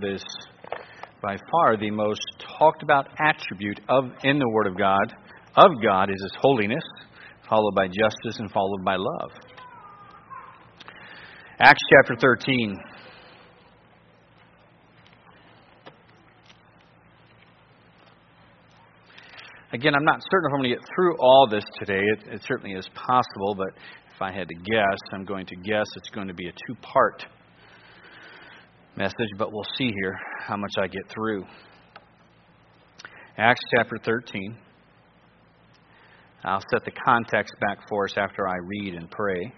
That is by far the most talked about attribute of in the Word of God of God is His holiness, followed by justice, and followed by love. Acts chapter 13. Again, I'm not certain if I'm going to get through all this today. It, it certainly is possible, but if I had to guess, I'm going to guess it's going to be a two part message, but we'll see here how much I get through. Acts chapter 13. I'll set the context back for us after I read and pray.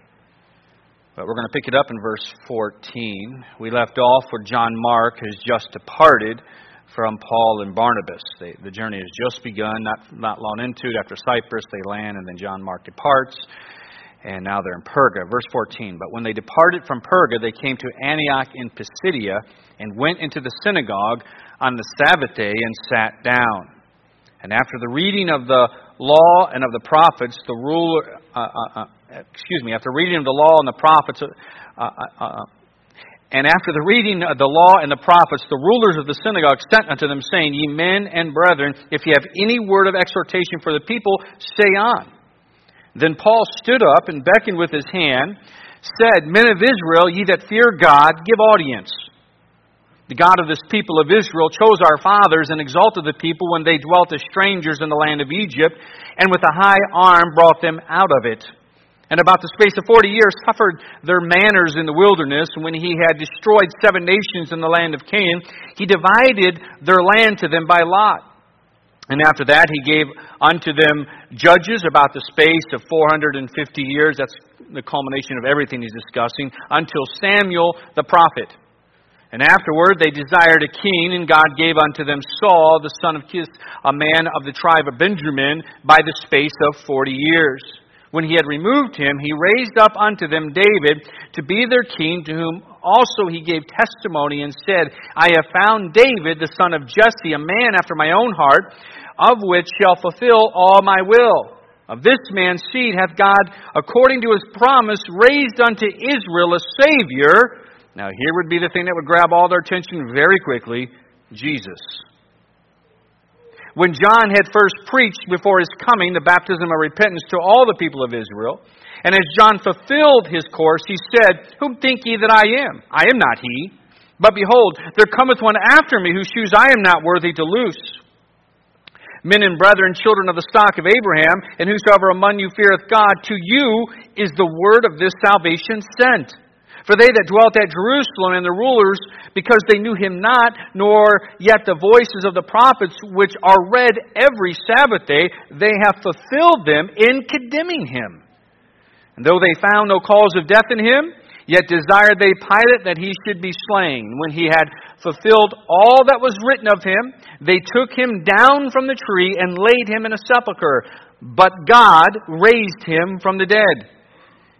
But we're going to pick it up in verse 14. We left off where John Mark has just departed from Paul and Barnabas. They, the journey has just begun, not, not long into it. After Cyprus, they land, and then John Mark departs. And now they're in Perga. Verse 14. But when they departed from Perga, they came to Antioch in Pisidia and went into the synagogue on the Sabbath day and sat down. And after the reading of the law and of the prophets, the ruler, uh, uh, uh, excuse me, after reading of the law and the prophets, uh, uh, uh, and after the reading of the law and the prophets, the rulers of the synagogue sent unto them, saying, Ye men and brethren, if ye have any word of exhortation for the people, say on. Then Paul stood up and beckoned with his hand, said, Men of Israel, ye that fear God, give audience. The God of this people of Israel chose our fathers and exalted the people when they dwelt as strangers in the land of Egypt, and with a high arm brought them out of it and about the space of forty years suffered their manners in the wilderness. And when he had destroyed seven nations in the land of Canaan, he divided their land to them by lot. And after that, he gave unto them judges about the space of 450 years. That's the culmination of everything he's discussing, until Samuel the prophet. And afterward, they desired a king, and God gave unto them Saul, the son of Cis, a man of the tribe of Benjamin, by the space of forty years. When he had removed him, he raised up unto them David to be their king, to whom also he gave testimony and said, I have found David, the son of Jesse, a man after my own heart, of which shall fulfill all my will. Of this man's seed hath God, according to his promise, raised unto Israel a Savior. Now, here would be the thing that would grab all their attention very quickly Jesus when John had first preached before his coming the baptism of repentance to all the people of Israel. And as John fulfilled his course, he said, Whom think ye that I am? I am not he. But behold, there cometh one after me whose shoes I am not worthy to loose. Men and brethren, children of the stock of Abraham, and whosoever among you feareth God, to you is the word of this salvation sent. For they that dwelt at Jerusalem and the rulers, because they knew him not, nor yet the voices of the prophets, which are read every Sabbath day, they have fulfilled them in condemning him. And though they found no cause of death in him, yet desired they Pilate that he should be slain. When he had fulfilled all that was written of him, they took him down from the tree and laid him in a sepulchre. But God raised him from the dead.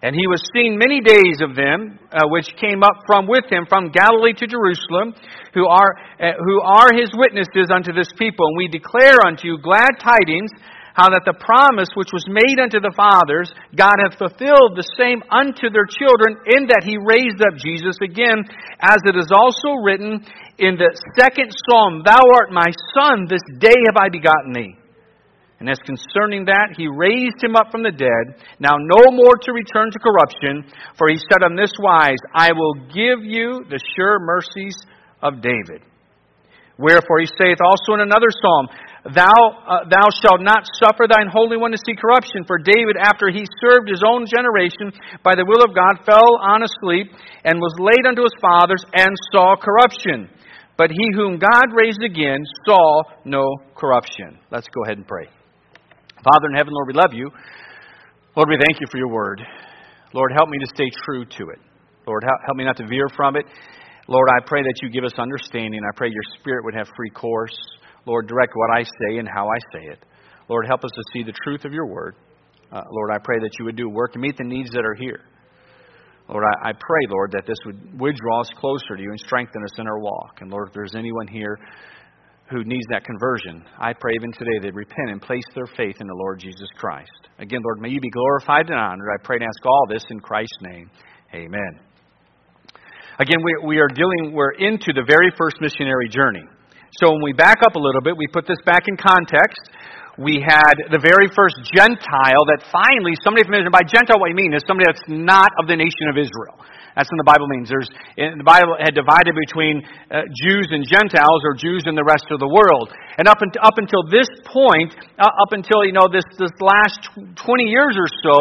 And he was seen many days of them, uh, which came up from with him from Galilee to Jerusalem, who are, uh, who are his witnesses unto this people. And we declare unto you glad tidings, how that the promise which was made unto the fathers, God hath fulfilled the same unto their children, in that he raised up Jesus again, as it is also written in the second psalm, Thou art my son, this day have I begotten thee. And as concerning that, he raised him up from the dead, now no more to return to corruption, for he said on this wise, I will give you the sure mercies of David. Wherefore he saith also in another psalm, Thou, uh, thou shalt not suffer thine Holy One to see corruption. For David, after he served his own generation by the will of God, fell on asleep and was laid unto his fathers and saw corruption. But he whom God raised again saw no corruption. Let's go ahead and pray. Father in heaven, Lord, we love you. Lord, we thank you for your word. Lord, help me to stay true to it. Lord, help me not to veer from it. Lord, I pray that you give us understanding. I pray your spirit would have free course. Lord, direct what I say and how I say it. Lord, help us to see the truth of your word. Uh, Lord, I pray that you would do work to meet the needs that are here. Lord, I, I pray, Lord, that this would, would draw us closer to you and strengthen us in our walk. And Lord, if there's anyone here who needs that conversion, I pray even today they repent and place their faith in the Lord Jesus Christ. Again, Lord, may you be glorified and honored. I pray and ask all this in Christ's name. Amen. Again, we, we are dealing, we're into the very first missionary journey. So when we back up a little bit, we put this back in context. We had the very first Gentile that finally, somebody from Israel, by Gentile, what you mean is somebody that's not of the nation of Israel. That's what the Bible means. There's, the Bible had divided between uh, Jews and Gentiles or Jews and the rest of the world. And up, up until this point, uh, up until, you know, this, this last 20 years or so,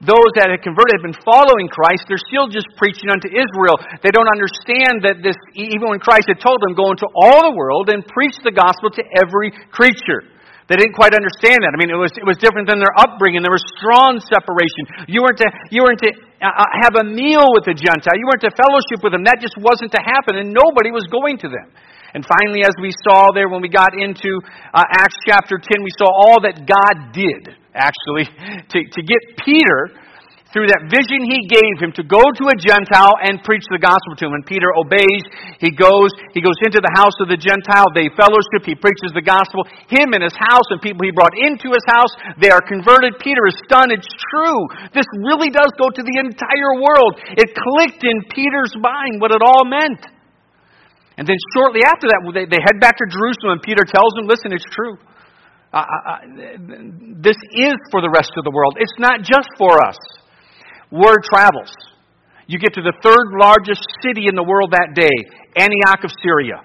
those that had converted had been following Christ. They're still just preaching unto Israel. They don't understand that this, even when Christ had told them, go into all the world and preach the gospel to every creature. They didn't quite understand that. I mean, it was, it was different than their upbringing. There was strong separation. You weren't to, you weren't to uh, uh, have a meal with a Gentile. You weren't to fellowship with them. That just wasn't to happen, and nobody was going to them. And finally, as we saw there when we got into uh, Acts chapter 10, we saw all that God did, actually, to, to get Peter through that vision he gave him to go to a Gentile and preach the gospel to him. And Peter obeys. He goes, he goes into the house of the Gentile. They fellowship. He preaches the gospel. Him and his house and people he brought into his house, they are converted. Peter is stunned. It's true. This really does go to the entire world. It clicked in Peter's mind what it all meant. And then shortly after that, they, they head back to Jerusalem, and Peter tells them, listen, it's true. This is for the rest of the world. It's not just for us. Word travels. You get to the third largest city in the world that day, Antioch of Syria.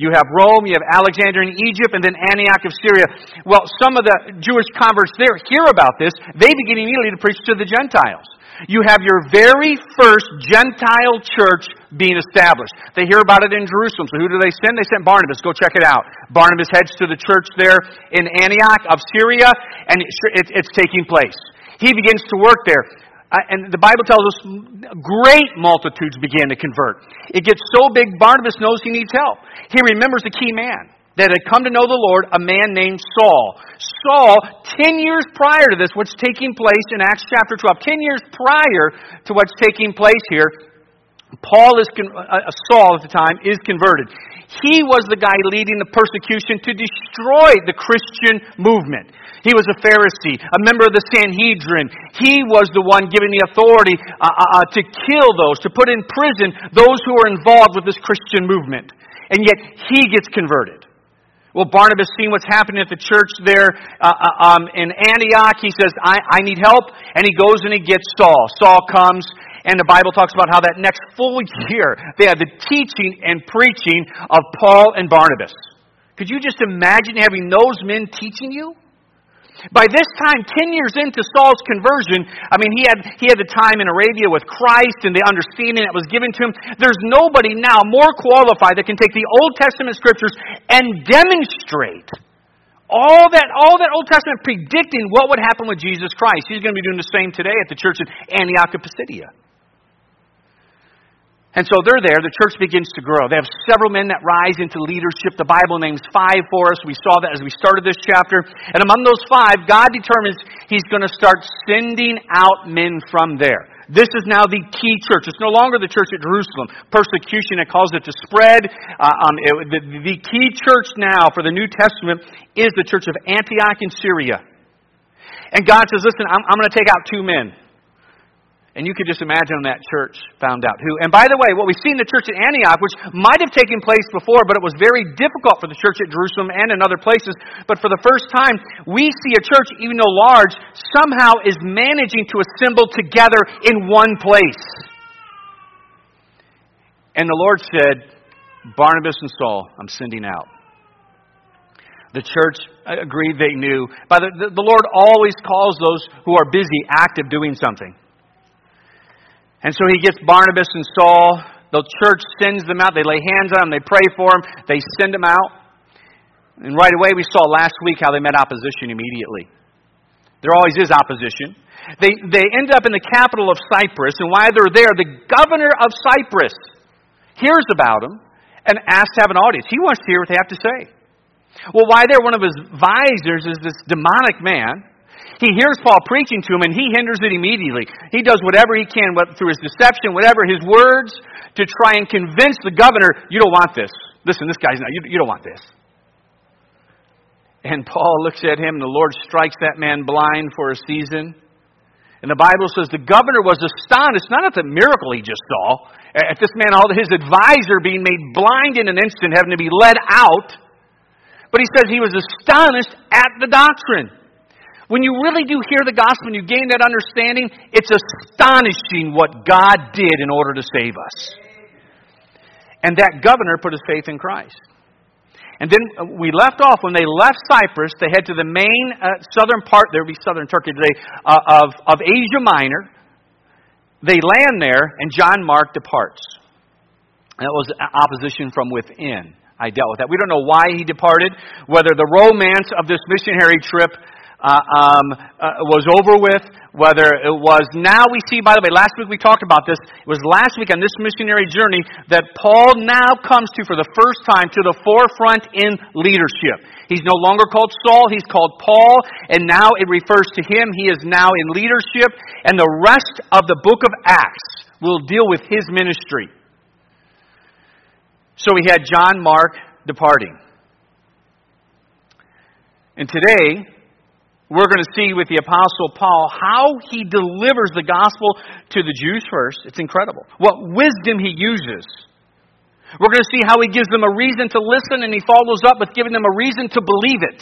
You have Rome, you have Alexandria in Egypt, and then Antioch of Syria. Well, some of the Jewish converts there hear about this. They begin immediately to preach to the Gentiles. You have your very first Gentile church being established. They hear about it in Jerusalem. So who do they send? They sent Barnabas. Go check it out. Barnabas heads to the church there in Antioch of Syria, and it's taking place. He begins to work there. And the Bible tells us great multitudes began to convert. It gets so big, Barnabas knows he needs help. He remembers a key man that had come to know the Lord, a man named Saul. Saul, 10 years prior to this, what's taking place in Acts chapter 12, 10 years prior to what's taking place here, Paul is, uh, uh, Saul at the time, is converted. He was the guy leading the persecution to destroy the Christian movement. He was a Pharisee, a member of the Sanhedrin. He was the one given the authority uh, uh, uh, to kill those, to put in prison those who were involved with this Christian movement. And yet he gets converted. Well, Barnabas, seeing what's happening at the church there uh, uh, um, in Antioch, he says, I, I need help. And he goes and he gets Saul. Saul comes, and the Bible talks about how that next full year they had the teaching and preaching of Paul and Barnabas. Could you just imagine having those men teaching you? By this time, 10 years into Saul's conversion, I mean, he had, he had the time in Arabia with Christ and the understanding that was given to him. There's nobody now more qualified that can take the Old Testament scriptures and demonstrate all that, all that Old Testament predicting what would happen with Jesus Christ. He's going to be doing the same today at the church in Antioch of Pisidia. And so they're there. The church begins to grow. They have several men that rise into leadership. The Bible names five for us. We saw that as we started this chapter. And among those five, God determines He's going to start sending out men from there. This is now the key church. It's no longer the church at Jerusalem. Persecution had caused it to spread. Uh, um, it, the, the key church now for the New Testament is the church of Antioch in Syria. And God says, listen, I'm, I'm going to take out two men. And you could just imagine that church found out who. And by the way, what we see in the church at Antioch, which might have taken place before, but it was very difficult for the church at Jerusalem and in other places, but for the first time, we see a church, even though large, somehow is managing to assemble together in one place. And the Lord said, Barnabas and Saul, I'm sending out. The church uh, agreed they knew. By the, the Lord always calls those who are busy active doing something. And so he gets Barnabas and Saul. The church sends them out. They lay hands on them. They pray for them. They send them out. And right away, we saw last week how they met opposition immediately. There always is opposition. They, they end up in the capital of Cyprus, and while they're there, the governor of Cyprus hears about them and asks to have an audience. He wants to hear what they have to say. Well, why there? One of his visors is this demonic man he hears Paul preaching to him and he hinders it immediately. He does whatever he can through his deception, whatever his words, to try and convince the governor, you don't want this. Listen, this guy's not, you, you don't want this. And Paul looks at him and the Lord strikes that man blind for a season. And the Bible says the governor was astonished, not at the miracle he just saw. At this man, all his advisor being made blind in an instant, having to be led out. But he says he was astonished at the doctrine. When you really do hear the gospel and you gain that understanding, it's astonishing what God did in order to save us. And that governor put his faith in Christ. And then uh, we left off when they left Cyprus. They head to the main uh, southern part. There would be southern Turkey today uh, of of Asia Minor. They land there, and John Mark departs. That was opposition from within. I dealt with that. We don't know why he departed, whether the romance of this missionary trip uh, um, uh, was over with, whether it was now we see, by the way, last week we talked about this. It was last week on this missionary journey that Paul now comes to for the first time to the forefront in leadership. He's no longer called Saul, he's called Paul, and now it refers to him. He is now in leadership, and the rest of the book of Acts will deal with his ministry. So we had John Mark departing. And today, we're going to see with the Apostle Paul how he delivers the gospel to the Jews first. It's incredible. What wisdom he uses. We're going to see how he gives them a reason to listen and he follows up with giving them a reason to believe it.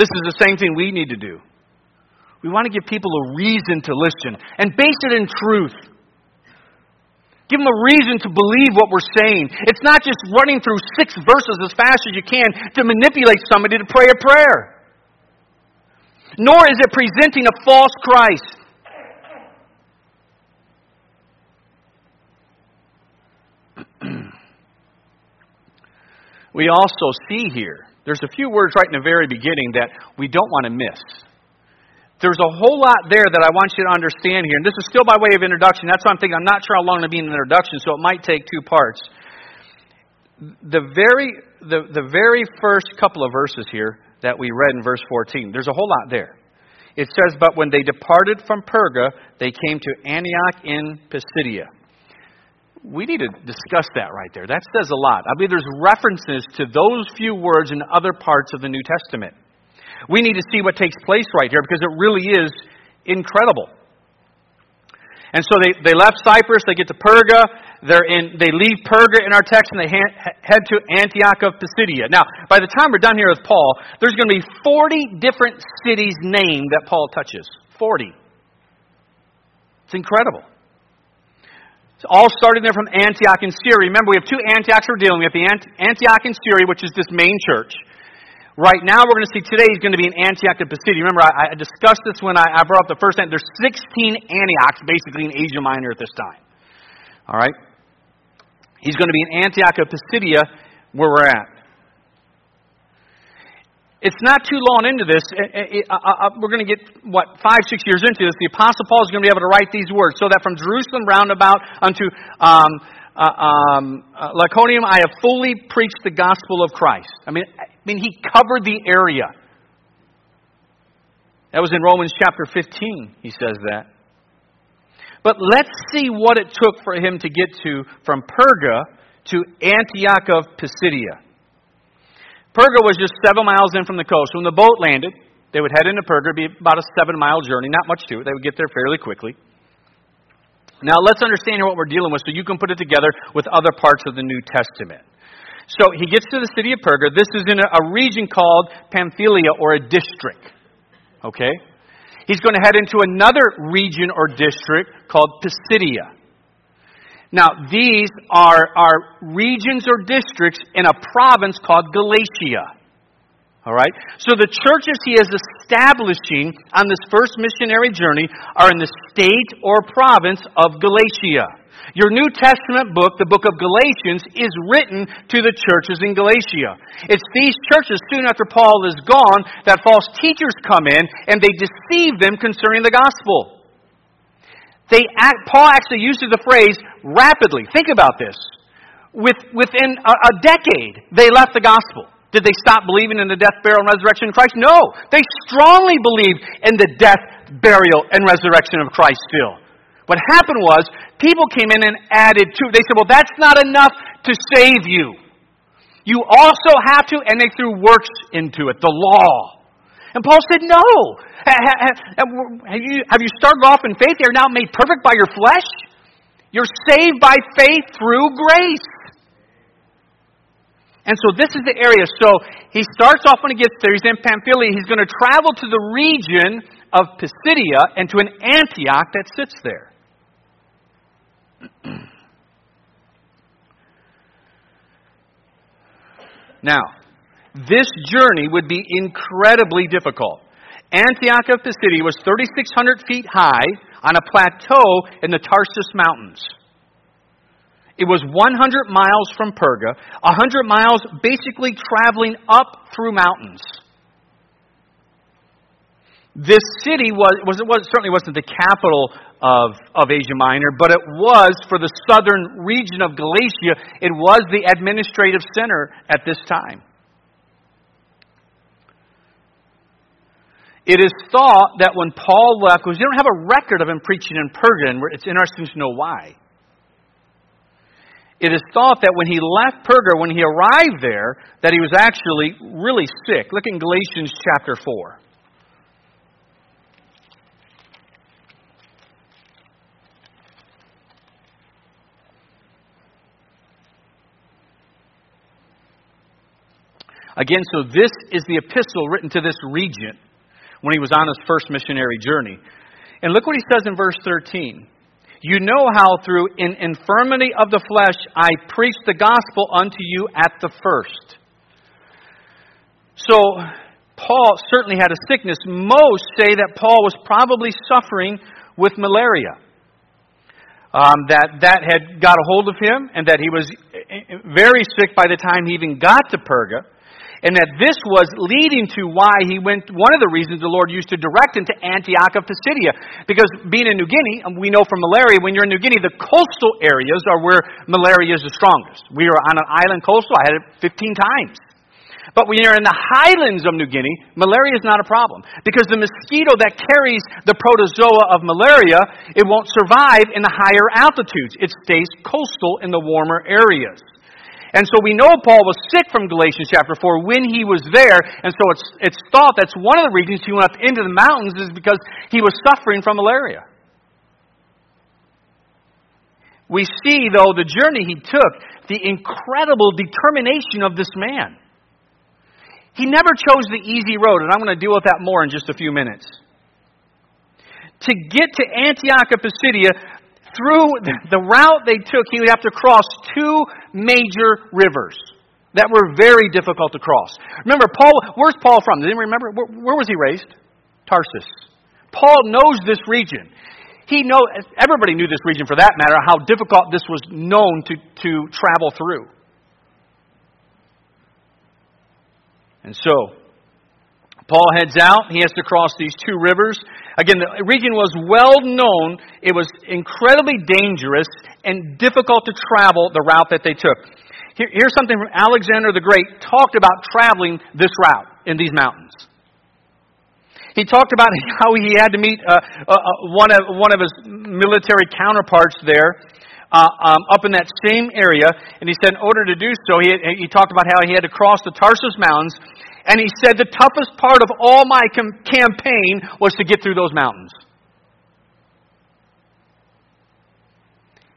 This is the same thing we need to do. We want to give people a reason to listen and base it in truth. Give them a reason to believe what we're saying. It's not just running through six verses as fast as you can to manipulate somebody to pray a prayer nor is it presenting a false Christ. we also see here, there's a few words right in the very beginning that we don't want to miss. There's a whole lot there that I want you to understand here. And this is still by way of introduction. That's why I'm thinking I'm not sure how long to be an introduction, so it might take two parts. The very, the, the very first couple of verses here that we read in verse 14. There's a whole lot there. It says, But when they departed from Perga, they came to Antioch in Pisidia. We need to discuss that right there. That says a lot. I believe there's references to those few words in other parts of the New Testament. We need to see what takes place right here because it really is incredible. And so they, they left Cyprus, they get to Perga, they're in, they leave Perga in our text, and they head to Antioch of Pisidia. Now, by the time we're done here with Paul, there's going to be 40 different cities named that Paul touches. 40. It's incredible. It's all starting there from Antioch in Syria. Remember, we have two Antiochs we're dealing with. The Antioch in Syria, which is this main church. Right now, we're going to see today is going to be in Antioch of Pisidia. Remember, I, I discussed this when I, I, brought up the first time. There's 16 Antiochs basically in Asia Minor at this time. All right? He's going to be in Antioch of Pisidia where we're at. It's not too long into this. It, it, uh, we're going to get, what, five, six years into this. The Apostle Paul is going to be able to write these words. So that from Jerusalem roundabout unto um, uh, um, uh, I have fully preached the gospel of Christ. I mean, mean, he covered the area. That was in Romans chapter 15, he says that. But let's see what it took for him to get to from Perga to Antioch of Pisidia. Perga was just seven miles in from the coast. When the boat landed, they would head into Perga, be about a seven mile journey, not much to it. They would get there fairly quickly. Now, let's understand what we're dealing with so you can put it together with other parts of the New Testament. So he gets to the city of Perga. This is in a, a region called Pamphylia or a district. Okay? He's going to head into another region or district called Pisidia. Now, these are, are regions or districts in a province called Galatia. All right? So the churches he is establishing on this first missionary journey are in the state or province of Galatia. Your New Testament book, the book of Galatians, is written to the churches in Galatia. It's these churches, soon after Paul is gone, that false teachers come in and they deceive them concerning the gospel. They act, Paul actually uses the phrase rapidly. Think about this. With, within a, a decade, they left the gospel. Did they stop believing in the death, burial, and resurrection of Christ? No. They strongly believed in the death, burial, and resurrection of Christ still. What happened was, people came in and added to. They said, well, that's not enough to save you. You also have to, and they threw works into it, the law. And Paul said, no. Have you, have you started off in faith? You're now made perfect by your flesh? You're saved by faith through grace. And so this is the area. So he starts off when he gets there. He's in Pamphylia. He's going to travel to the region of Pisidia and to an Antioch that sits there. now, this journey would be incredibly difficult. Antioch of Pisidia was 3,600 feet high on a plateau in the Tarsus Mountains. It was 100 miles from Perga, 100 miles basically traveling up through mountains. This city was, was, was certainly wasn't the capital of, of Asia Minor, but it was for the southern region of Galatia, it was the administrative center at this time. It is thought that when Paul left, because you don't have a record of him preaching in Perga, and it's interesting to know why. It is thought that when he left Perga, when he arrived there, that he was actually really sick. Look in Galatians chapter 4. Again, so this is the epistle written to this region when he was on his first missionary journey. And look what he says in verse 13. You know how through an infirmity of the flesh I preached the gospel unto you at the first. So, Paul certainly had a sickness. Most say that Paul was probably suffering with malaria. Um, that that had got a hold of him, and that he was very sick by the time he even got to Perga and that this was leading to why he went, one of the reasons the Lord used to direct him to Antioch of Pisidia. Because being in New Guinea, we know from malaria, when you're in New Guinea, the coastal areas are where malaria is the strongest. We are on an island coastal, I had it 15 times. But when you're in the highlands of New Guinea, malaria is not a problem. Because the mosquito that carries the protozoa of malaria, it won't survive in the higher altitudes. It stays coastal in the warmer areas. And so we know Paul was sick from Galatians chapter 4 when he was there, and so it's, it's thought that's one of the reasons he went up into the mountains is because he was suffering from malaria. We see, though, the journey he took, the incredible determination of this man. He never chose the easy road, and I'm going to deal with that more in just a few minutes. To get to Antioch of Pisidia, through the route they took, he would have to cross two major rivers that were very difficult to cross. Remember, Paul, where's Paul from? Did anyone remember? Where, where was he raised? Tarsus. Paul knows this region. He know everybody knew this region for that matter, how difficult this was known to, to travel through. And so, Paul heads out. He has to cross these two rivers. Again, the region was well known. It was incredibly dangerous and difficult to travel the route that they took. Here, here's something from Alexander the Great talked about traveling this route in these mountains. He talked about how he had to meet uh, uh, uh, one, of, one of his military counterparts there uh, um, up in that same area. And he said, in order to do so, he, he talked about how he had to cross the Tarsus Mountains and he said, The toughest part of all my com- campaign was to get through those mountains.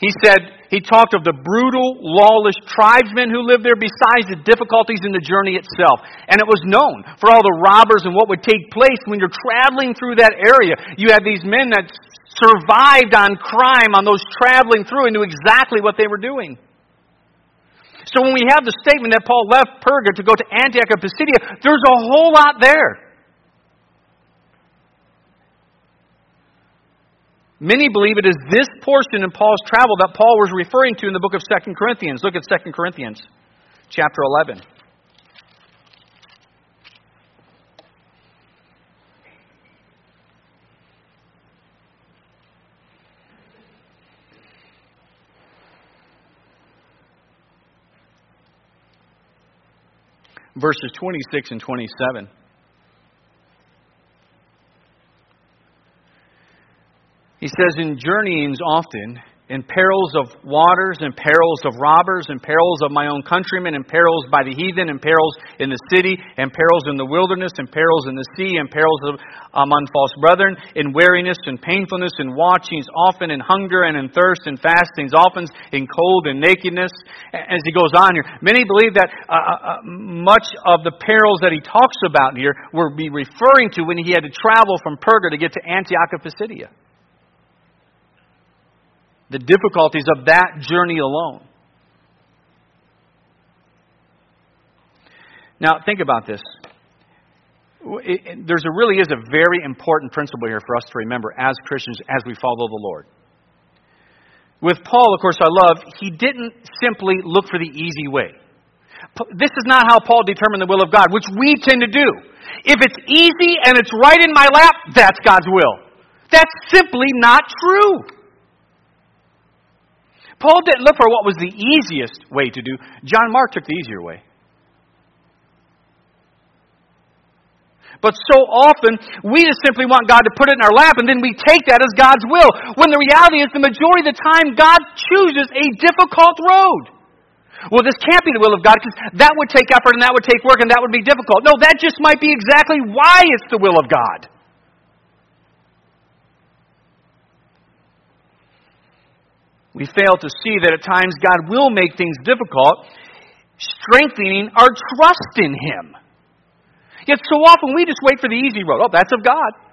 He said, he talked of the brutal, lawless tribesmen who lived there, besides the difficulties in the journey itself. And it was known for all the robbers and what would take place when you're traveling through that area. You had these men that survived on crime on those traveling through and knew exactly what they were doing. So when we have the statement that Paul left Perga to go to Antioch of Pisidia, there's a whole lot there. Many believe it is this portion in Paul's travel that Paul was referring to in the book of 2 Corinthians. Look at 2 Corinthians chapter 11. Verses 26 and 27. He says, In journeyings often, in perils of waters, in perils of robbers, in perils of my own countrymen, in perils by the heathen, in perils in the city, in perils in the wilderness, in perils in the sea, in perils of, among false brethren, in weariness and painfulness, in watchings, often in hunger and in thirst, in fastings, often in cold and nakedness. As he goes on here, many believe that uh, uh, uh much of the perils that he talks about here were be referring to when he had to travel from Perga to get to Antioch of Pisidia the difficulties of that journey alone. Now, think about this. There's a really is a very important principle here for us to remember as Christians as we follow the Lord. With Paul, of course, I love, he didn't simply look for the easy way. This is not how Paul determined the will of God, which we tend to do. If it's easy and it's right in my lap, that's God's will. That's simply not true. Paul didn't look for what was the easiest way to do. John Mark took the easier way. But so often, we just simply want God to put it in our lap, and then we take that as God's will. When the reality is, the majority of the time, God chooses a difficult road. Well, this can't be the will of God because that would take effort and that would take work and that would be difficult. No, that just might be exactly why it's the will of God. We fail to see that at times God will make things difficult, strengthening our trust in Him. Yet so often we just wait for the easy road. Oh, that's of God.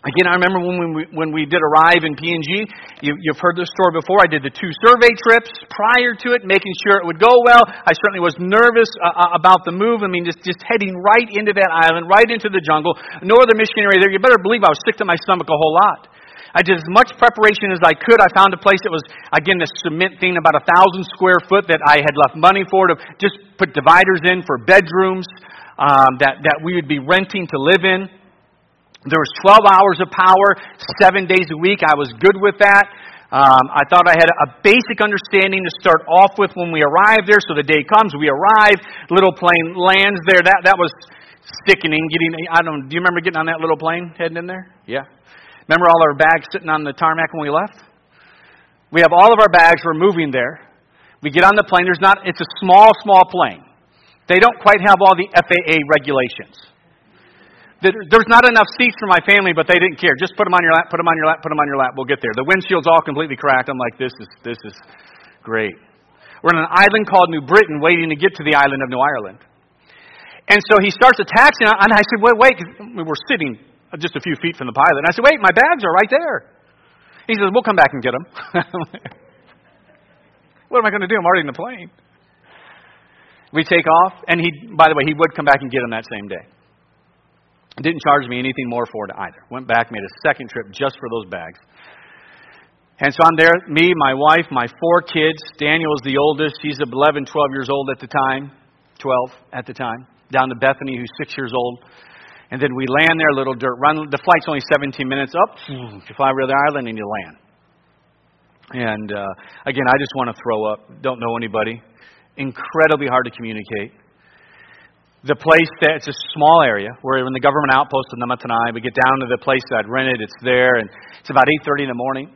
Again, I remember when we, when we did arrive in PNG, you, you've heard this story before. I did the two survey trips prior to it, making sure it would go well. I certainly was nervous uh, uh, about the move. I mean, just, just heading right into that island, right into the jungle. No other missionary there. You better believe I was sick to my stomach a whole lot. I did as much preparation as I could. I found a place that was, again, this cement thing, about a thousand square foot that I had left money for to just put dividers in for bedrooms um, that, that we would be renting to live in. There was 12 hours of power, seven days a week. I was good with that. Um, I thought I had a basic understanding to start off with when we arrived there. So the day comes, we arrive, little plane lands there. That that was sickening. Getting, I don't. Do you remember getting on that little plane heading in there? Yeah. Remember all our bags sitting on the tarmac when we left? We have all of our bags. We're moving there. We get on the plane. There's not. It's a small, small plane. They don't quite have all the FAA regulations. There's not enough seats for my family, but they didn't care. Just put them on your lap, put them on your lap, put them on your lap. We'll get there. The windshield's all completely cracked. I'm like, this is, this is great. We're on an island called New Britain, waiting to get to the island of New Ireland. And so he starts a taxi, and I said, wait, wait, we were sitting just a few feet from the pilot. And I said, wait, my bags are right there. He says, we'll come back and get them. what am I going to do? I'm already in the plane. We take off, and he, by the way, he would come back and get them that same day. Didn't charge me anything more for it either. Went back, made a second trip just for those bags. And so I'm there, me, my wife, my four kids. Daniel is the oldest. He's 11, 12 years old at the time. 12 at the time. Down to Bethany, who's six years old. And then we land there, a little dirt run. The flight's only 17 minutes up. You fly over the island and you land. And uh, again, I just want to throw up. Don't know anybody. Incredibly hard to communicate the place that it's a small area. We're in the government outpost in Namatanai. We get down to the place that I'd rented. It's there, and it's about 8:30 in the morning,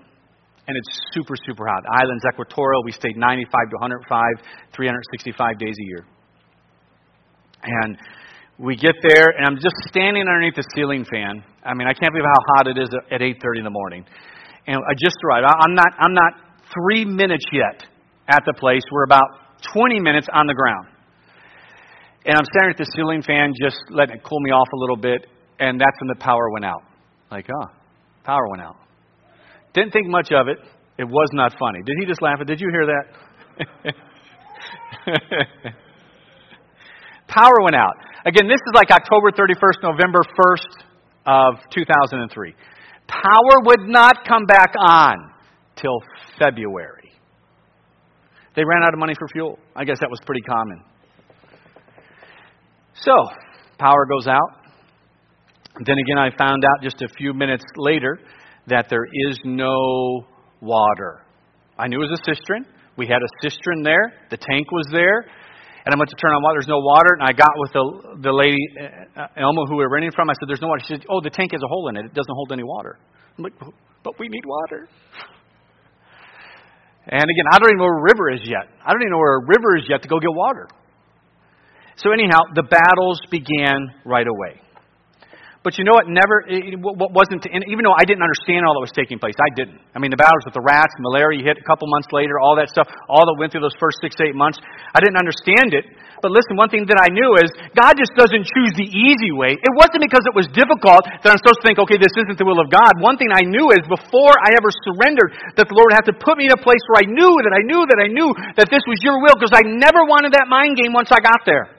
and it's super, super hot. The island's equatorial. We stayed 95 to 105, 365 days a year. And we get there, and I'm just standing underneath the ceiling fan. I mean, I can't believe how hot it is at 8:30 in the morning. And I just arrived. I'm not. I'm not three minutes yet at the place. We're about 20 minutes on the ground. And I'm staring at the ceiling fan, just letting it cool me off a little bit, and that's when the power went out. Like, oh, power went out. Didn't think much of it. It was not funny. Did he just laugh? Did you hear that? power went out. Again, this is like October 31st, November 1st of 2003. Power would not come back on till February. They ran out of money for fuel. I guess that was pretty common. So, power goes out. Then again, I found out just a few minutes later that there is no water. I knew it was a cistern. We had a cistern there. The tank was there. And I went to turn on water. There's no water. And I got with the, the lady, uh, Elma, who we were renting from. I said, There's no water. She said, Oh, the tank has a hole in it. It doesn't hold any water. I'm like, but we need water. And again, I don't even know where a river is yet. I don't even know where a river is yet to go get water. So, anyhow, the battles began right away. But you know what? Never, eh, eh, it wasn't, even though I didn't understand all that was taking place, I didn't. I mean, the battles with the rats, malaria hit a couple months later, all that stuff, all that went through those first six, eight months, I didn't understand it. But listen, one thing that I knew is God just doesn't choose the easy way. It wasn't because it was difficult that I'm supposed to think, okay, this isn't the will of God. One thing I knew is before I ever surrendered, that the Lord had to put me in a place where I knew that I knew that I knew that this was your will, because I never wanted that mind game once I got there.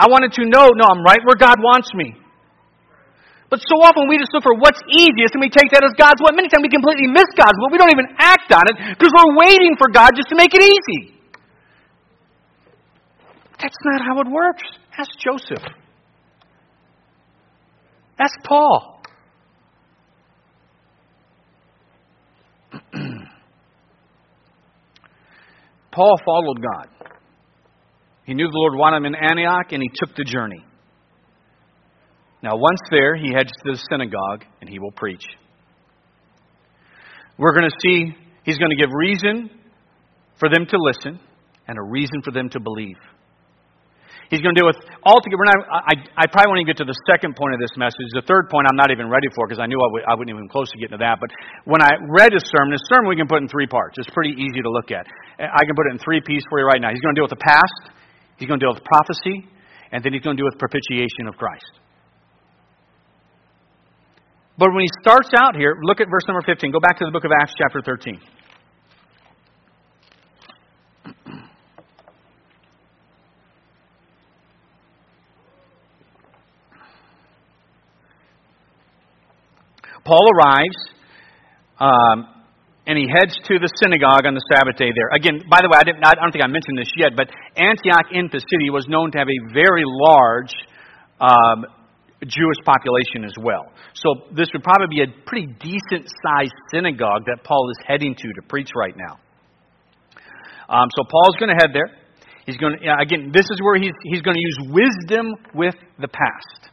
I wanted to know, no, I'm right where God wants me. But so often we just look for what's easiest and we take that as God's will. Many times we completely miss God's will. We don't even act on it because we're waiting for God just to make it easy. That's not how it works. Ask Joseph. Ask Paul. Paul followed God. He knew the Lord wanted him in Antioch and he took the journey. Now, once there, he heads to the synagogue and he will preach. We're going to see he's going to give reason for them to listen and a reason for them to believe. He's going to deal with altogether. Not, I, I probably won't even get to the second point of this message. The third point I'm not even ready for because I knew I wouldn't even close to getting to that. But when I read his sermon, his sermon we can put in three parts. It's pretty easy to look at. I can put it in three pieces for you right now. He's going to deal with the past, he's going to deal with prophecy, and then he's going to deal with propitiation of Christ. But when he starts out here, look at verse number 15. Go back to the book of Acts, chapter 13. Paul arrives, um, and he heads to the synagogue on the Sabbath day there. Again, by the way, I, didn't, I don't think I mentioned this yet, but Antioch in the city was known to have a very large um, Jewish population as well. So this would probably be a pretty decent sized synagogue that Paul is heading to to preach right now. Um, so Paul's going to head there. He's going to, again, this is where he's, he's going to use wisdom with the past.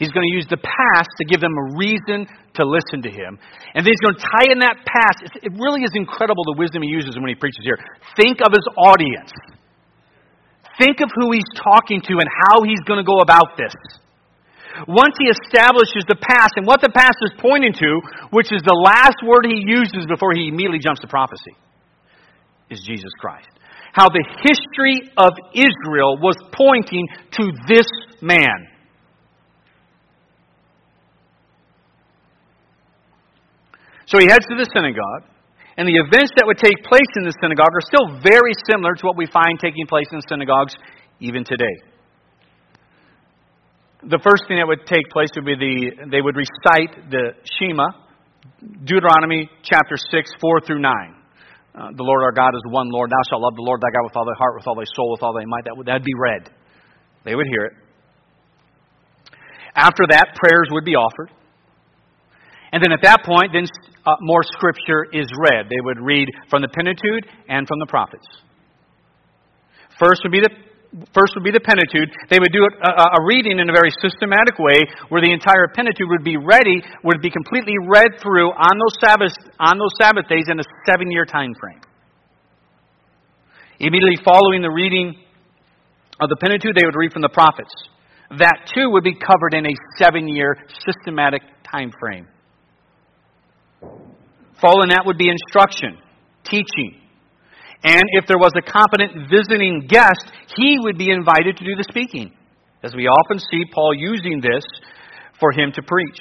He's going to use the past to give them a reason to listen to him. And then he's going to tie in that past. It really is incredible the wisdom he uses when he preaches here. Think of his audience. Think of who he's talking to and how he's going to go about this. Once he establishes the past and what the past is pointing to, which is the last word he uses before he immediately jumps to prophecy, is Jesus Christ. How the history of Israel was pointing to this man. So he heads to the synagogue, and the events that would take place in the synagogue are still very similar to what we find taking place in synagogues even today the first thing that would take place would be the they would recite the Shema, Deuteronomy chapter six, four through nine. Uh, the Lord our God is one Lord. Thou shalt love the Lord thy God with all thy heart, with all thy soul, with all thy might. That would that'd be read. They would hear it. After that, prayers would be offered. And then at that point, then uh, more scripture is read. They would read from the Pentateuch and from the prophets. First would be the First would be the Pentateuch. They would do a, a, reading in a very systematic way where the entire Pentateuch would be ready, would be completely read through on those Sabbath, on those Sabbath days in a seven year time frame. Immediately following the reading of the Pentateuch, they would read from the prophets. That too would be covered in a seven year systematic time frame. Following that would be instruction, teaching, and if there was a competent visiting guest, he would be invited to do the speaking. As we often see Paul using this for him to preach.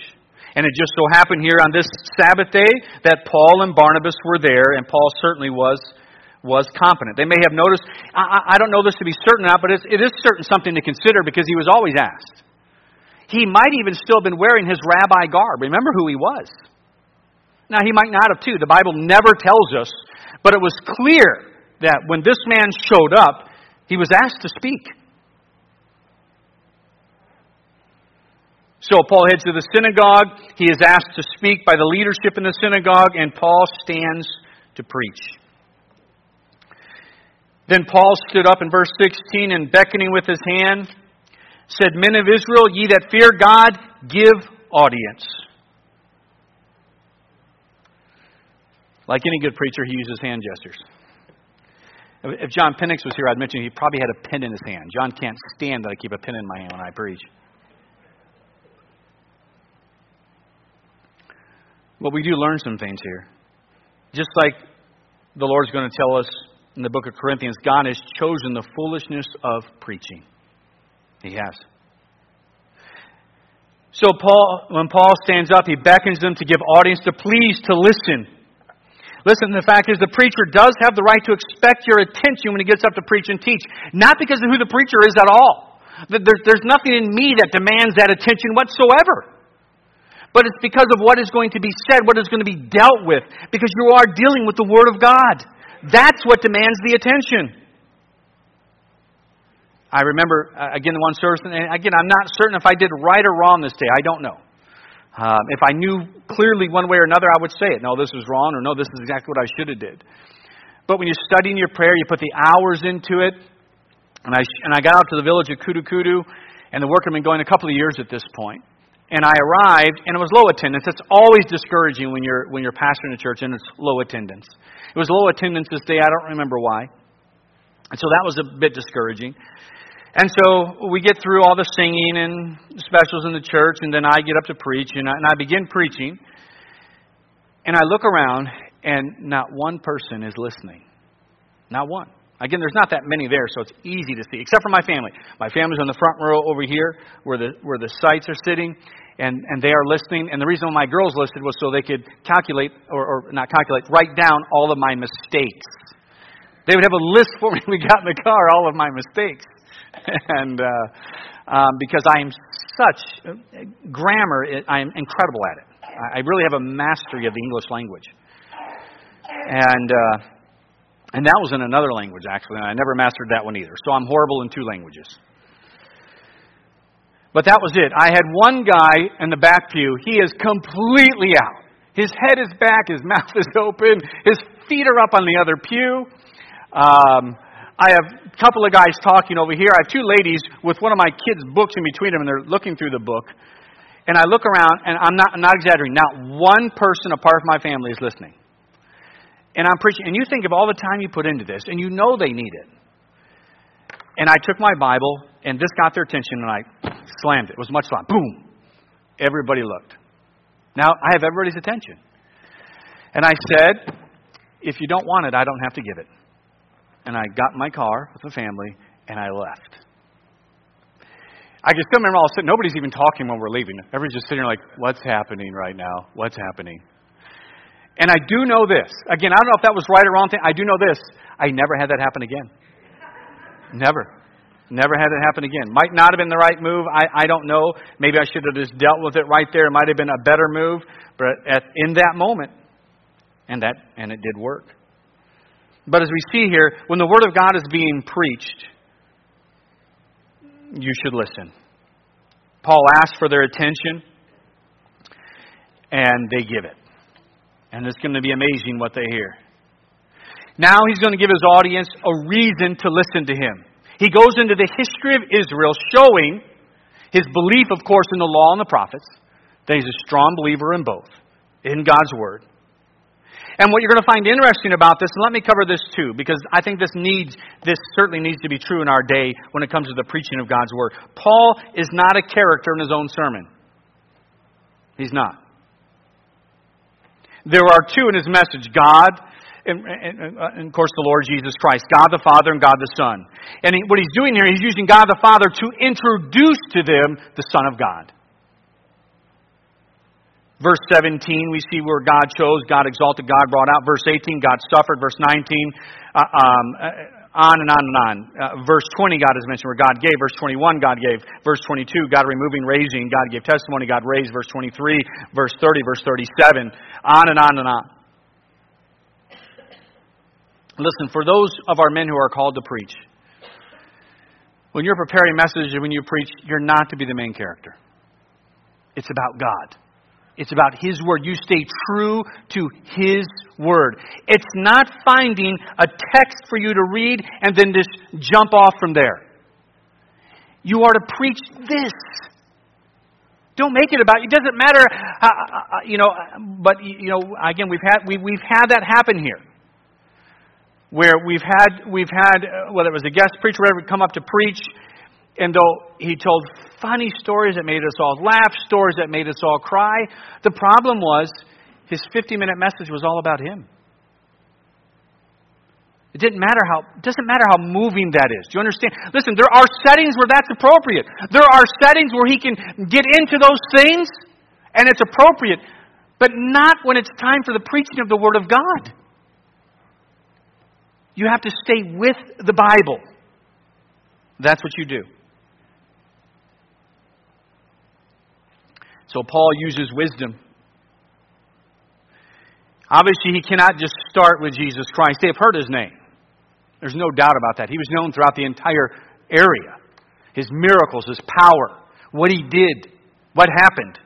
And it just so happened here on this Sabbath day that Paul and Barnabas were there, and Paul certainly was was competent. They may have noticed, I, I don't know this to be certain or not, but it is certain something to consider because he was always asked. He might even still have been wearing his rabbi garb. Remember who he was. Now, he might not have, too. The Bible never tells us, but it was clear that when this man showed up, he was asked to speak. So Paul heads to the synagogue. He is asked to speak by the leadership in the synagogue, and Paul stands to preach. Then Paul stood up in verse 16 and beckoning with his hand, said, Men of Israel, ye that fear God, give audience. Like any good preacher, he uses hand gestures. If John Penix was here, I'd mention he probably had a pen in his hand. John can't stand that I keep a pen in my hand when I preach. But we do learn some things here. Just like the Lord's going to tell us in the book of Corinthians, God has chosen the foolishness of preaching. He has. So Paul, when Paul stands up, he beckons them to give audience to please to listen. Listen, the fact is the preacher does have the right to expect your attention when he gets up to preach and teach. Not because of who the preacher is at all. There's, nothing in me that demands that attention whatsoever. But it's because of what is going to be said, what is going to be dealt with, because you are dealing with the Word of God. That's what demands the attention. I remember, uh, again, the one service, and again, I'm not certain if I did right or wrong this day. I don't know. Um, if I knew clearly one way or another, I would say it. No, this was wrong, or no, this is exactly what I should have did. But when you're studying your prayer, you put the hours into it. And I, and I got out to the village of Kudu Kudu, and the work had been going a couple of years at this point. And I arrived, and it was low attendance. It's always discouraging when you're, when you're pastoring a church and it's low attendance. It was low attendance this day. I don't remember why. And so that was a bit discouraging. And so we get through all the singing and specials in the church, and then I get up to preach, and I, and I begin preaching. And I look around, and not one person is listening. Not one. Again, there's not that many there, so it's easy to see, except for my family. My family's on the front row over here where the, where the sites are sitting, and, and they are listening. And the reason my girls listed was so they could calculate, or, or not calculate, write down all of my mistakes. They would have a list for me when we got in the car, all of my mistakes. and uh, um, because I am such uh, grammar, I am incredible at it. I really have a mastery of the English language, and uh, and that was in another language actually, and I never mastered that one either. So I'm horrible in two languages. But that was it. I had one guy in the back pew. He is completely out. His head is back. His mouth is open. His feet are up on the other pew. Um, I have a couple of guys talking over here. I have two ladies with one of my kids' books in between them, and they're looking through the book. And I look around, and I'm not, I'm not exaggerating. Not one person apart from my family is listening. And I'm preaching, and you think of all the time you put into this, and you know they need it. And I took my Bible, and this got their attention, and I slammed it. It was much fun. Boom! Everybody looked. Now I have everybody's attention. And I said, if you don't want it, I don't have to give it and I got in my car with the family, and I left. I can still remember all a nobody's even talking when we're leaving. Everybody's just sitting there like, what's happening right now? What's happening? And I do know this. Again, I don't know if that was right or wrong thing. I do know this. I never had that happen again. Never. Never had it happen again. Might not have been the right move. I, I don't know. Maybe I should have just dealt with it right there. It might have been a better move. But at, in that moment, and that and it did work. But as we see here, when the Word of God is being preached, you should listen. Paul asks for their attention, and they give it. And it's going to be amazing what they hear. Now he's going to give his audience a reason to listen to him. He goes into the history of Israel, showing his belief, of course, in the law and the prophets, that he's a strong believer in both, in God's Word. And what you're going to find interesting about this, and let me cover this too, because I think this needs, this certainly needs to be true in our day when it comes to the preaching of God's Word. Paul is not a character in his own sermon. He's not. There are two in his message God, and, and, and, uh, of course the Lord Jesus Christ, God the Father and God the Son. And he, what he's doing here, he's using God the Father to introduce to them the Son of God. Verse 17, we see where God chose, God exalted, God brought out. Verse 18, God suffered. Verse 19, uh, um, uh, on and on and on. Uh, verse 20, God is mentioned where God gave. Verse 21, God gave. Verse 22, God removing, raising. God gave testimony, God raised. Verse 23, verse 30, verse 37. On and on and on. Listen, for those of our men who are called to preach, when you're preparing messages and when you preach, you're not to be the main character. It's about God. It's about His Word. You stay true to His Word. It's not finding a text for you to read and then just jump off from there. You are to preach this. Don't make it about. It doesn't matter. How, you know, but you know, again, we've had we, we've had that happen here, where we've had we've had uh, whether it was a guest preacher whatever come up to preach, and though he told funny stories that made us all laugh, stories that made us all cry, the problem was his 50 minute message was all about him. It didn't matter how it doesn't matter how moving that is. Do you understand? Listen, there are settings where that's appropriate. There are settings where he can get into those things and it's appropriate, but not when it's time for the preaching of the word of God. You have to stay with the Bible. That's what you do. So Paul uses wisdom. Obviously, he cannot just start with Jesus Christ. They have heard his name. There's no doubt about that. He was known throughout the entire area. His miracles, his power, what he did, what happened.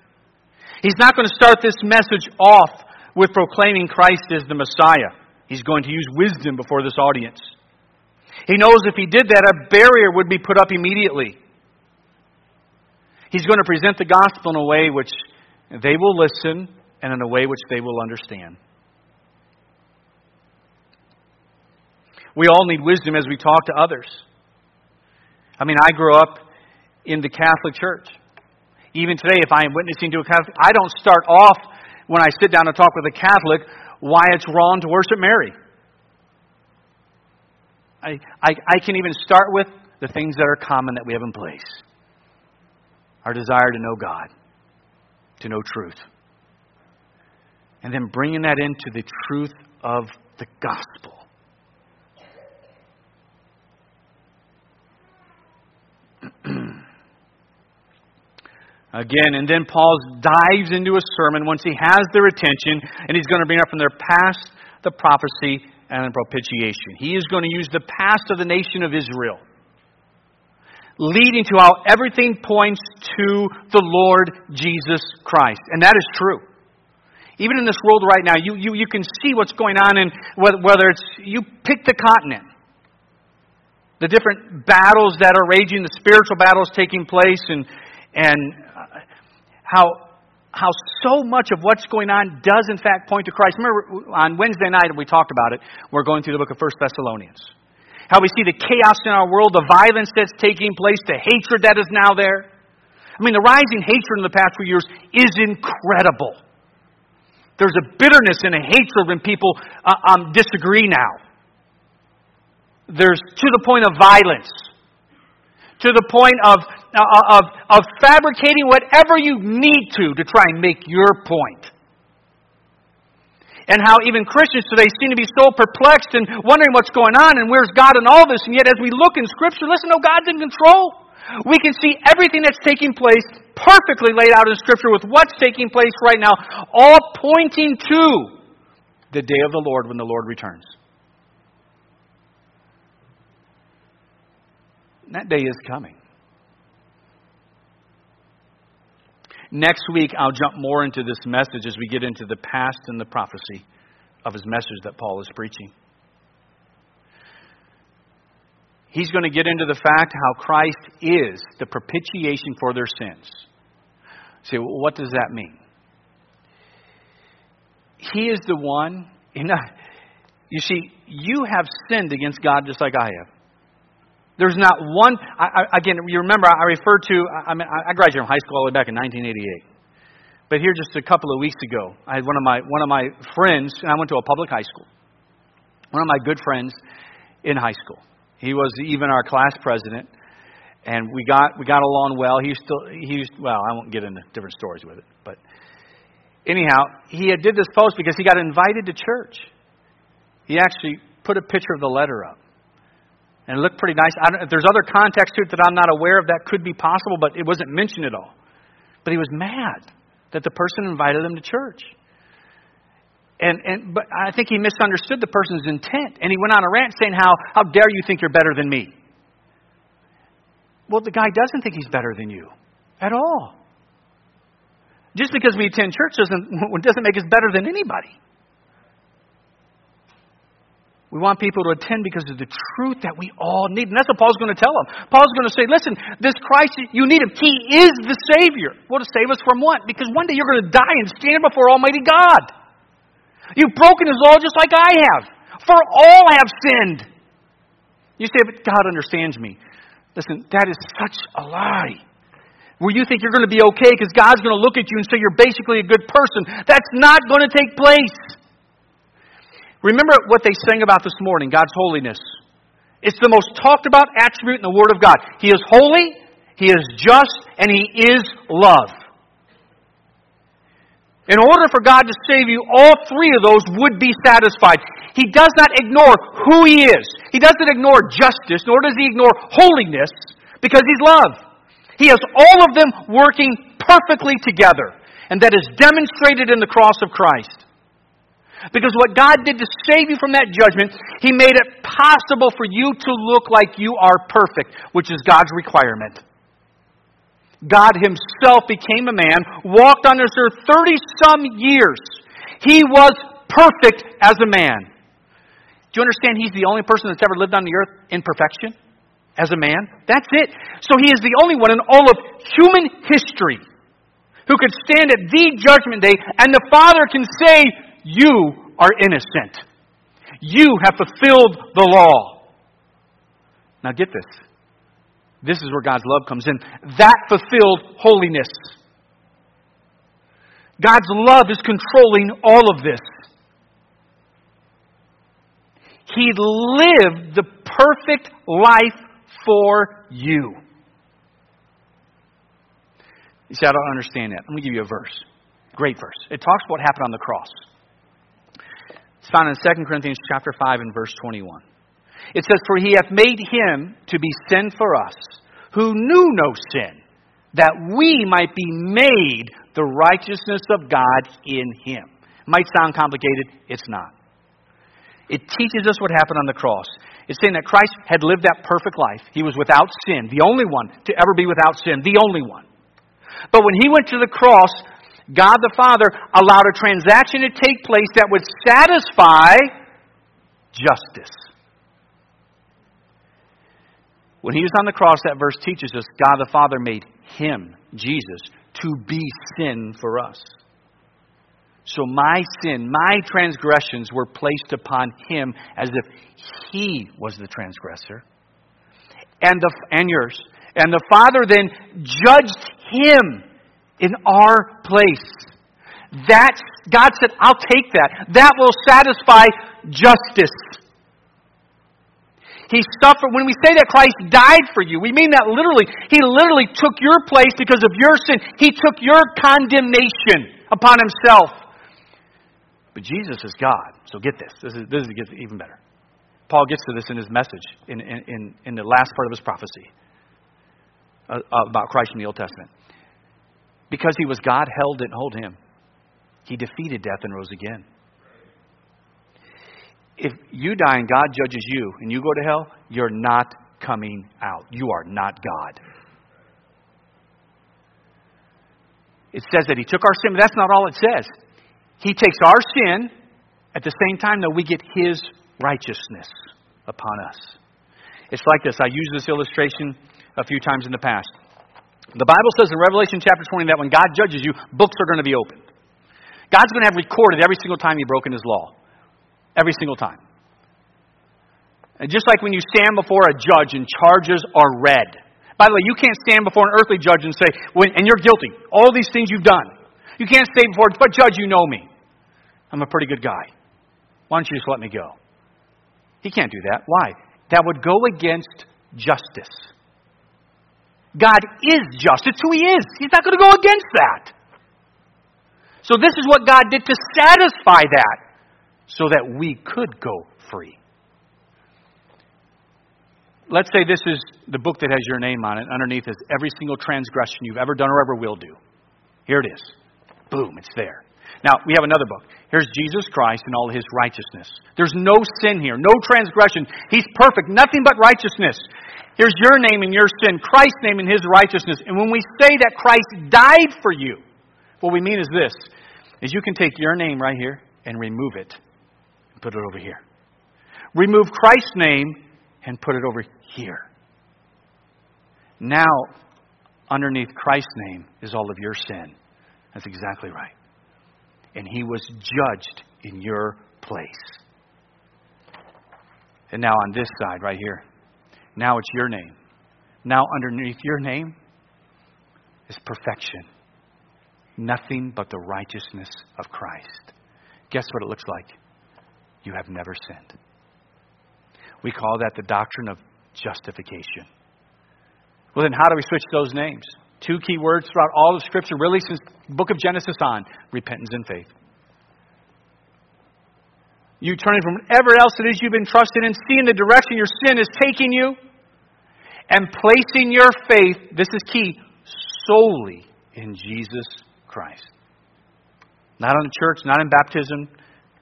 He's not going to start this message off with proclaiming Christ as the Messiah. He's going to use wisdom before this audience. He knows if he did that, a barrier would be put up immediately. He's going to present the gospel in a way which they will listen and in a way which they will understand. We all need wisdom as we talk to others. I mean, I grew up in the Catholic Church. Even today, if I am witnessing to a Catholic, I don't start off when I sit down and talk with a Catholic why it's wrong to worship Mary. I, I, I can even start with the things that are common that we have in place our desire to know God, to know truth. And then bringing that into the truth of the gospel. Again, and then Paul dives into a sermon once he has their attention, and he's going to bring up from their past, the prophecy, and the propitiation. He is going to use the past of the nation of Israel, leading to how everything points to the Lord Jesus Christ. And that is true. Even in this world right now, you, you, you can see what's going on, and whether whether it's you pick the continent, the different battles that are raging, the spiritual battles taking place, and, and uh, how, how so much of what's going on does, in fact, point to Christ. Remember, on Wednesday night, we talked about it. We're going through the book of 1 Thessalonians. How we see the chaos in our world, the violence that's taking place, the hatred that is now there. I mean, the rising hatred in the past few years is incredible. There's a bitterness and a hatred when people uh, um, disagree now there's to the point of violence, to the point of, uh, of, of fabricating whatever you need to to try and make your point. And how even Christians today seem to be so perplexed and wondering what's going on and where's God in all this. And yet, as we look in Scripture, listen, no, God's in control. We can see everything that's taking place perfectly laid out in Scripture with what's taking place right now, all pointing to the day of the Lord when the Lord returns. That day is coming. Next week, I'll jump more into this message as we get into the past and the prophecy of his message that Paul is preaching. He's going to get into the fact how Christ is the propitiation for their sins. Well, what does that mean? He is the one. You see, you have sinned against God just like I have. There's not one. I, I, again, you remember I referred to. I, mean, I graduated from high school all the way back in 1988. But here, just a couple of weeks ago, I had one of my one of my friends, and I went to a public high school. One of my good friends in high school. He was even our class president, and we got we got along well. He to he used well. I won't get into different stories with it, but anyhow, he had did this post because he got invited to church. He actually put a picture of the letter up. And it looked pretty nice. if there's other context to it that I'm not aware of, that could be possible, but it wasn't mentioned at all. But he was mad that the person invited him to church. And, and but I think he misunderstood the person's intent, and he went on a rant saying how how dare you think you're better than me? Well, the guy doesn't think he's better than you at all. Just because we attend church doesn't doesn't make us better than anybody. We want people to attend because of the truth that we all need. And that's what Paul's going to tell them. Paul's going to say, listen, this Christ, you need him. He is the Savior. Well, to save us from what? Because one day you're going to die and stand before Almighty God. You've broken his law just like I have. For all have sinned. You say, but God understands me. Listen, that is such a lie. Where you think you're going to be okay because God's going to look at you and say you're basically a good person. That's not going to take place. Remember what they sang about this morning God's holiness. It's the most talked about attribute in the Word of God. He is holy, He is just, and He is love. In order for God to save you, all three of those would be satisfied. He does not ignore who He is. He doesn't ignore justice, nor does He ignore holiness, because He's love. He has all of them working perfectly together. And that is demonstrated in the cross of Christ. Because what God did to save you from that judgment, He made it possible for you to look like you are perfect, which is God's requirement. God Himself became a man, walked on this earth 30 some years. He was perfect as a man. Do you understand He's the only person that's ever lived on the earth in perfection as a man? That's it. So He is the only one in all of human history who could stand at the judgment day and the Father can say, you are innocent. You have fulfilled the law. Now get this. This is where God's love comes in. That fulfilled holiness. God's love is controlling all of this. He lived the perfect life for you. You say, I don't understand that. Let me give you a verse. Great verse. It talks about what happened on the cross. It's found in 2 Corinthians chapter 5 and verse 21. It says, For he hath made him to be sin for us, who knew no sin, that we might be made the righteousness of God in him. Might sound complicated, it's not. It teaches us what happened on the cross. It's saying that Christ had lived that perfect life. He was without sin, the only one to ever be without sin, the only one. But when he went to the cross, God the Father allowed a transaction to take place that would satisfy justice. When he was on the cross, that verse teaches us God the Father made him, Jesus, to be sin for us. So my sin, my transgressions were placed upon him as if he was the transgressor. And, the, and yours. And the Father then judged him in our place. That God said, I'll take that. That will satisfy justice. He suffered. When we say that Christ died for you, we mean that literally. He literally took your place because of your sin. He took your condemnation upon himself. But Jesus is God. So get this. This, is, this even better. Paul gets to this in his message, in, in, in the last part of his prophecy uh, about Christ in the Old Testament. Because he was God, hell didn't hold him. He defeated death and rose again. If you die and God judges you and you go to hell, you're not coming out. You are not God. It says that He took our sin, but that's not all it says. He takes our sin at the same time that we get His righteousness upon us. It's like this. I used this illustration a few times in the past. The Bible says in Revelation chapter 20 that when God judges you, books are going to be opened. God's going to have recorded every single time you've broken his law. Every single time. And just like when you stand before a judge and charges are read. By the way, you can't stand before an earthly judge and say, when, and you're guilty. All these things you've done. You can't say before, but judge, you know me. I'm a pretty good guy. Why don't you just let me go? He can't do that. Why? That would go against justice. God is just. It's who He is. He's not going to go against that. So, this is what God did to satisfy that so that we could go free. Let's say this is the book that has your name on it. Underneath is every single transgression you've ever done or ever will do. Here it is. Boom, it's there. Now, we have another book. Here's Jesus Christ and all his righteousness. There's no sin here, no transgression. He's perfect, nothing but righteousness. Here's your name and your sin, Christ's name and his righteousness. And when we say that Christ died for you, what we mean is this is you can take your name right here and remove it and put it over here. remove Christ's name and put it over here. Now, underneath Christ's name is all of your sin. That's exactly right. And he was judged in your place. And now on this side, right here, now it's your name. Now underneath your name is perfection. Nothing but the righteousness of Christ. Guess what it looks like? You have never sinned. We call that the doctrine of justification. Well, then, how do we switch those names? Two key words throughout all of Scripture, really since book of Genesis on repentance and faith. You turning from whatever else it is you've been trusting in, seeing the direction your sin is taking you, and placing your faith, this is key, solely in Jesus Christ. Not in the church, not in baptism,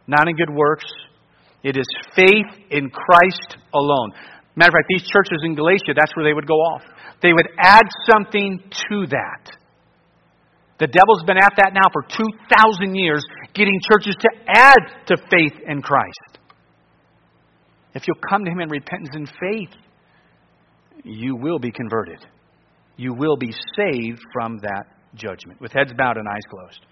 not in good works. It is faith in Christ alone. Matter of fact, these churches in Galatia, that's where they would go off. They would add something to that. The devil's been at that now for 2,000 years, getting churches to add to faith in Christ. If you'll come to Him in repentance and faith, you will be converted. You will be saved from that judgment. With heads bowed and eyes closed.